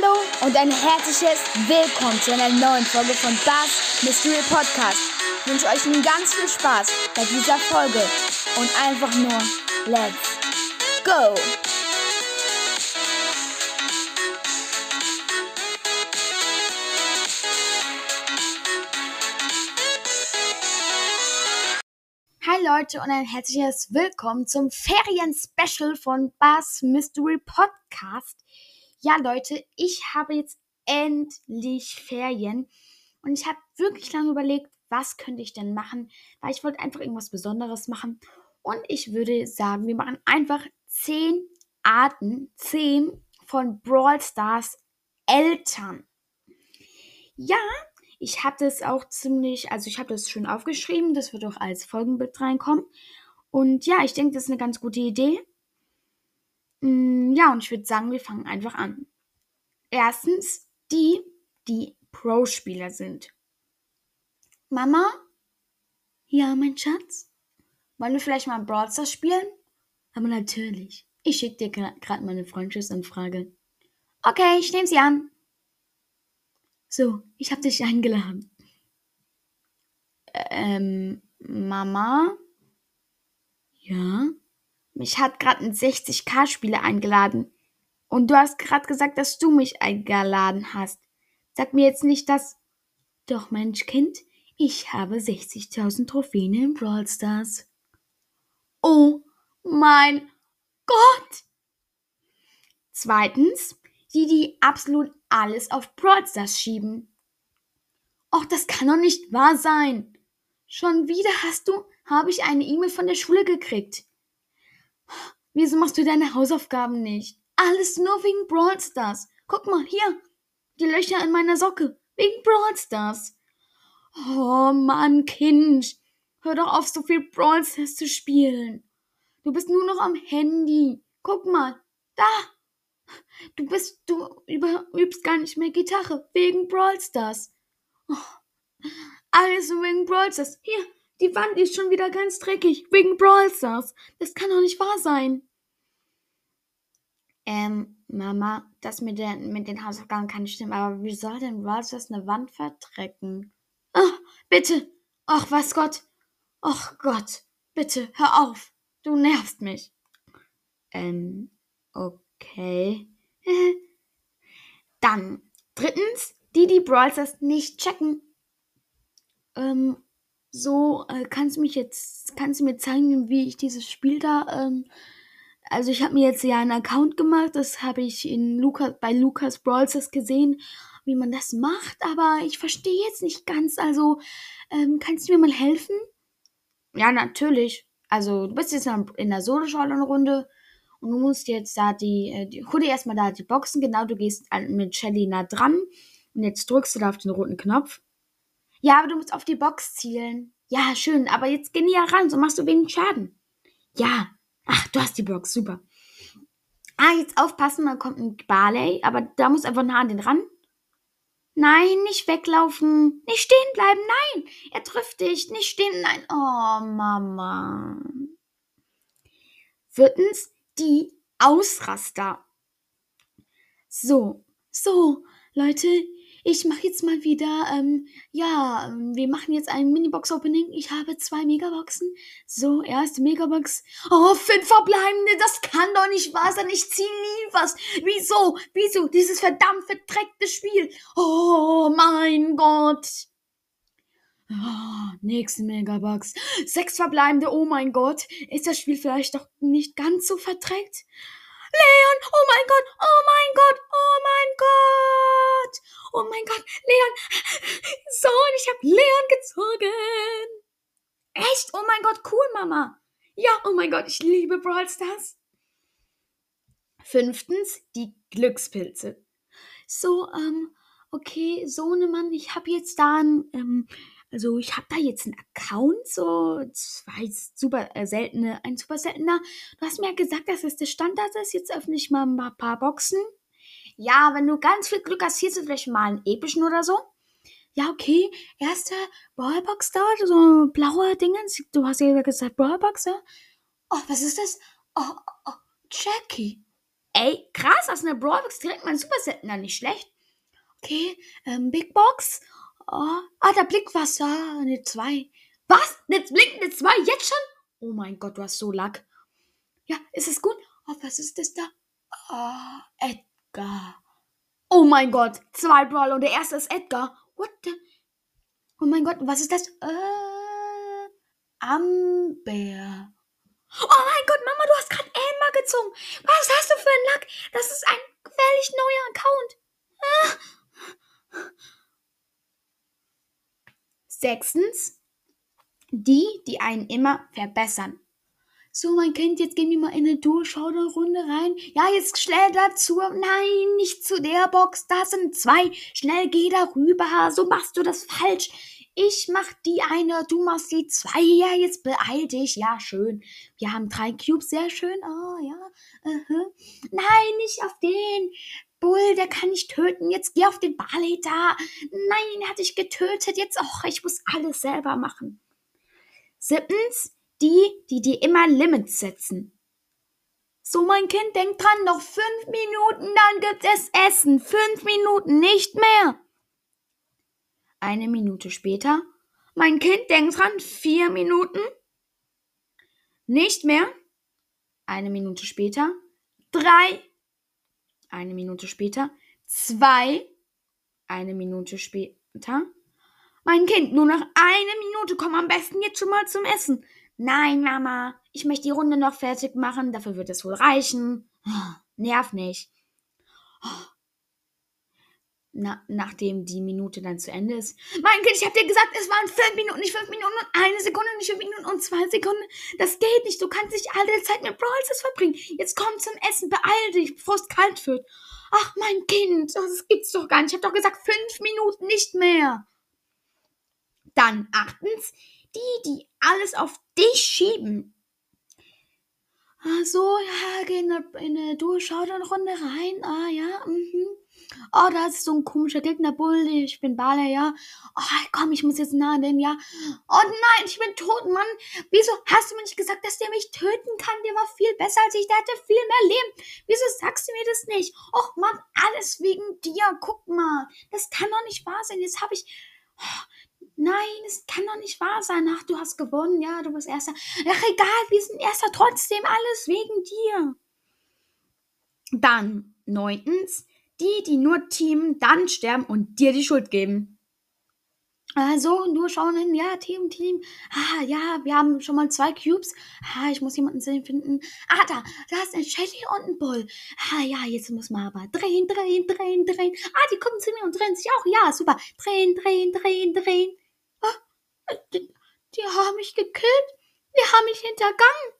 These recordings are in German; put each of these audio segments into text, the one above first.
Hallo und ein herzliches Willkommen zu einer neuen Folge von Bass Mystery Podcast. Ich wünsche euch nun ganz viel Spaß bei dieser Folge und einfach nur Let's Go! Hi Leute und ein herzliches Willkommen zum Ferien-Special von Bass Mystery Podcast. Ja Leute, ich habe jetzt endlich Ferien und ich habe wirklich lange überlegt, was könnte ich denn machen, weil ich wollte einfach irgendwas Besonderes machen und ich würde sagen, wir machen einfach 10 Arten, 10 von Brawl Stars Eltern. Ja, ich habe das auch ziemlich, also ich habe das schön aufgeschrieben, das wird auch als Folgenbild reinkommen. Und ja, ich denke, das ist eine ganz gute Idee. Mm, ja, und ich würde sagen, wir fangen einfach an. Erstens die, die Pro-Spieler sind. Mama? Ja, mein Schatz? Wollen wir vielleicht mal Brawl Stars spielen? Aber natürlich. Ich schicke dir gerade meine Freundschaftsanfrage. Okay, ich nehme sie an. So, ich habe dich eingeladen. Ähm, Mama? Ja? Mich hat gerade ein 60k-Spieler eingeladen. Und du hast gerade gesagt, dass du mich eingeladen hast. Sag mir jetzt nicht, dass. Doch, Mensch, Kind, ich habe 60.000 Trophäen in Brawl Stars. Oh mein Gott! Zweitens, die, die absolut alles auf Brawl Stars schieben. Och, das kann doch nicht wahr sein. Schon wieder hast du, habe ich eine E-Mail von der Schule gekriegt. Wieso machst du deine Hausaufgaben nicht? Alles nur wegen Brawl Stars. Guck mal, hier, die Löcher in meiner Socke. Wegen Brawl Stars. Oh Mann, Kind. Hör doch auf, so viel Brawl Stars zu spielen. Du bist nur noch am Handy. Guck mal, da. Du bist, du übst gar nicht mehr Gitarre wegen Brawl Stars. Oh, alles nur wegen Brawl Stars. Hier, die Wand ist schon wieder ganz dreckig wegen Brawl Stars. Das kann doch nicht wahr sein. Ähm, Mama, das mit, der, mit den Hausaufgaben kann nicht stimmen, aber wie soll denn Brawl Stars eine Wand verdrecken? Oh, bitte. Ach, was Gott. Ach Gott. Bitte, hör auf. Du nervst mich. Ähm, okay. Okay. Dann, drittens, die, die Brawl Stars nicht checken. Ähm, so, äh, kannst du mich jetzt, kannst du mir zeigen, wie ich dieses Spiel da, ähm, also ich habe mir jetzt ja einen Account gemacht, das habe ich in Lukas, bei Lukas Brawl Stars gesehen, wie man das macht, aber ich verstehe jetzt nicht ganz, also, ähm, kannst du mir mal helfen? Ja, natürlich. Also, du bist jetzt in der Solo-Showdown-Runde und du musst jetzt da die, äh, die hol dir erstmal da die Boxen, genau, du gehst mit Shelly nah dran und jetzt drückst du da auf den roten Knopf. Ja, aber du musst auf die Box zielen. Ja, schön, aber jetzt geh näher ran, so machst du wenig Schaden. Ja, ach, du hast die Box, super. Ah, jetzt aufpassen, da kommt ein Barley, aber da muss einfach nah an den ran. Nein, nicht weglaufen. Nicht stehen bleiben, nein. Er trifft dich. Nicht stehen, nein. Oh, Mama. Viertens, die Ausraster. So, so, Leute, ich mache jetzt mal wieder, ähm, ja, ähm, wir machen jetzt ein Minibox-Opening. Ich habe zwei Megaboxen. So, erste Megabox. Oh, fünf verbleibende, das kann doch nicht wahr sein. Ich ziehe nie was. Wieso? Wieso? Dieses verdammt verdreckte Spiel. Oh mein Gott. Oh, nächste Megabox. Sechs verbleibende. Oh mein Gott. Ist das Spiel vielleicht doch nicht ganz so verdreckt? Leon! Oh mein Gott! Oh mein Gott! Oh mein Gott! Oh mein Gott! Leon! So, und ich habe Leon gezogen! Echt? Oh mein Gott, cool, Mama! Ja, oh mein Gott, ich liebe Brawl Stars. Fünftens, die Glückspilze. So, ähm, okay, Sohnemann, ich habe jetzt da ein, ähm, also ich habe da jetzt einen Account, so zwei super äh, seltene, ein super seltener. Du hast mir ja gesagt, dass das der Standard ist. Jetzt öffne ich mal ein paar Boxen. Ja, wenn du ganz viel Glück hast, hier ist vielleicht mal einen epischen oder so. Ja, okay. Erste Ballbox da, so blaue Dinge. Du hast ja gesagt, Ballbox, ja? Oh, was ist das? Oh, oh, Jackie. Ey, krass, aus einer Brawlbox direkt mal ein Superset. Na, nicht schlecht. Okay, ähm, Big Box. Oh, ah, da blinkt was. Ah, eine 2. Was? Jetzt blinkt eine 2? Jetzt schon? Oh mein Gott, du hast so Lack. Ja, ist es gut? Oh, was ist das da? Oh, Edgar. Oh mein Gott, zwei Brawler und der erste ist Edgar. What the? Oh mein Gott, was ist das? Äh, Amber. Oh mein Gott, Mama, du hast gerade Amber gezogen. Was hast du für einen Lack? Das ist ein völlig neuer Account. Ah. Sechstens, die, die einen immer verbessern. So, mein Kind, jetzt gehen wir mal in eine Durchschauderrunde rein. Ja, jetzt schnell dazu. Nein, nicht zu der Box. Da sind zwei. Schnell geh da rüber. So machst du das falsch. Ich mach die eine, du machst die zwei. Ja, jetzt beeil dich. Ja, schön. Wir haben drei Cubes. Sehr schön. Oh, ja. Uh -huh. Nein, nicht auf den. Bull, der kann nicht töten. Jetzt geh auf den Barley da. Nein, er hat dich getötet. Jetzt, oh, ich muss alles selber machen. Siebtens, die, die dir immer Limits setzen. So, mein Kind, denk dran, noch fünf Minuten, dann gibt es Essen. Fünf Minuten, nicht mehr. Eine Minute später. Mein Kind, denk dran, vier Minuten. Nicht mehr. Eine Minute später. Drei. Eine Minute später. Zwei. Eine Minute später. Mein Kind, nur noch eine Minute. Komm am besten jetzt schon mal zum Essen. Nein, Mama, ich möchte die Runde noch fertig machen, dafür wird es wohl reichen. nerv nicht. Na, nachdem die Minute dann zu Ende ist. Mein Kind, ich hab dir gesagt, es waren fünf Minuten, nicht fünf Minuten und eine Sekunde, nicht fünf Minuten und zwei Sekunden. Das geht nicht. Du kannst nicht alle Zeit mit Brawls verbringen. Jetzt komm zum Essen, beeil dich, bevor es kalt wird. Ach, mein Kind, das gibt's doch gar nicht. Ich hab doch gesagt, fünf Minuten, nicht mehr. Dann achtens, die, die alles auf dich schieben. Ah, so, ja, geh in eine, in eine Durchschau-Runde rein. Ah, ja, mhm. Oh, da ist so ein komischer Gegner, Bull. Ich bin Bale, ja. Oh, komm, ich muss jetzt nah an den, ja. Oh nein, ich bin tot, Mann. Wieso hast du mir nicht gesagt, dass der mich töten kann? Der war viel besser als ich. Der hatte viel mehr Leben. Wieso sagst du mir das nicht? Och, Mann, alles wegen dir. Guck mal. Das kann doch nicht wahr sein. Jetzt habe ich. Oh, Nein, es kann doch nicht wahr sein. Ach, du hast gewonnen. Ja, du bist Erster. Ach, egal, wir sind Erster. Trotzdem alles wegen dir. Dann, neuntens, die, die nur teamen, dann sterben und dir die Schuld geben. Also, nur schauen hin, ja, Team, Team. Ah, ja, wir haben schon mal zwei Cubes. Ah, ich muss jemanden finden. Ah, da, da ist ein Shelly und ein Bull. Ah, ja, jetzt muss man aber drehen, drehen, drehen, drehen. Ah, die kommen zu mir und drehen sich auch. Ja, super. Drehen, drehen, drehen, drehen. Die, die haben mich gekillt. Die haben mich hintergangen.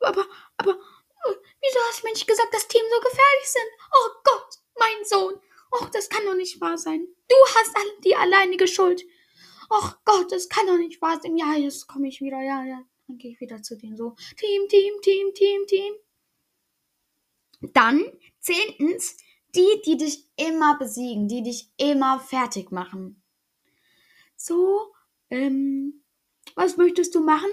Aber, aber, wieso hast du mir nicht gesagt, dass Team so gefährlich sind? Oh Gott, mein Sohn. Och, das kann doch nicht wahr sein. Du hast die alleinige Schuld. Och Gott, das kann doch nicht wahr sein. Ja, jetzt komme ich wieder. Ja, ja. Dann gehe ich wieder zu denen so. Team, Team, Team, Team, Team. Dann, zehntens, die, die dich immer besiegen, die dich immer fertig machen. So, ähm, was möchtest du machen?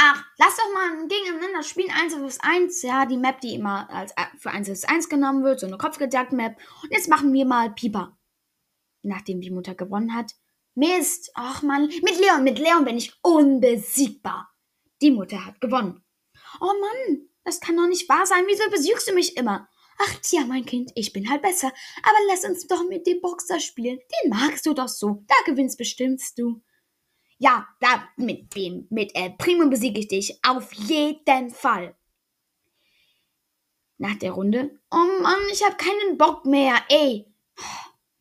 Ach, lass doch mal gegeneinander spielen, 1 vs 1. Ja, die Map, die immer als äh, für 1 vs 1 genommen wird, so eine Kopfgejagd-Map. Und jetzt machen wir mal Pieper. Nachdem die Mutter gewonnen hat. Mist, ach man, mit Leon, mit Leon bin ich unbesiegbar. Die Mutter hat gewonnen. Oh Mann, das kann doch nicht wahr sein. Wieso besiegst du mich immer? Ach tja, mein Kind, ich bin halt besser. Aber lass uns doch mit dem Boxer spielen. Den magst du doch so. Da gewinnst bestimmst du. Ja, da mit dem, mit äh, Primo besiege ich dich. Auf jeden Fall. Nach der Runde. Oh Mann, ich habe keinen Bock mehr. Ey.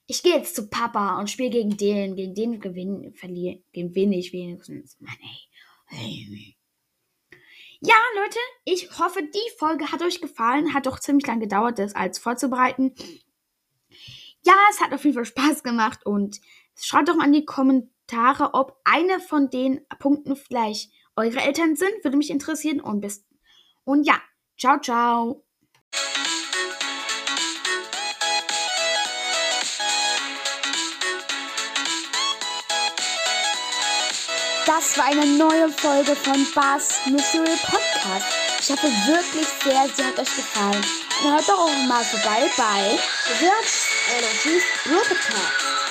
Ich gehe jetzt zu Papa und spiele gegen den. Gegen den gewinnen, verliere, gewinne ich wenigstens. Mann, ey. Ja, Leute, ich hoffe, die Folge hat euch gefallen. Hat doch ziemlich lange gedauert, das als vorzubereiten. Ja, es hat auf jeden Fall Spaß gemacht und schreibt doch mal in die Kommentare, ob eine von den Punkten vielleicht eure Eltern sind. Würde mich interessieren. Und bis. Und ja, ciao, ciao. das war eine neue Folge von Bars Mystery Podcast. Ich hoffe wirklich sehr, sie hat euch gefallen. Und hört doch auch mal vorbei bei Words Energies Podcast.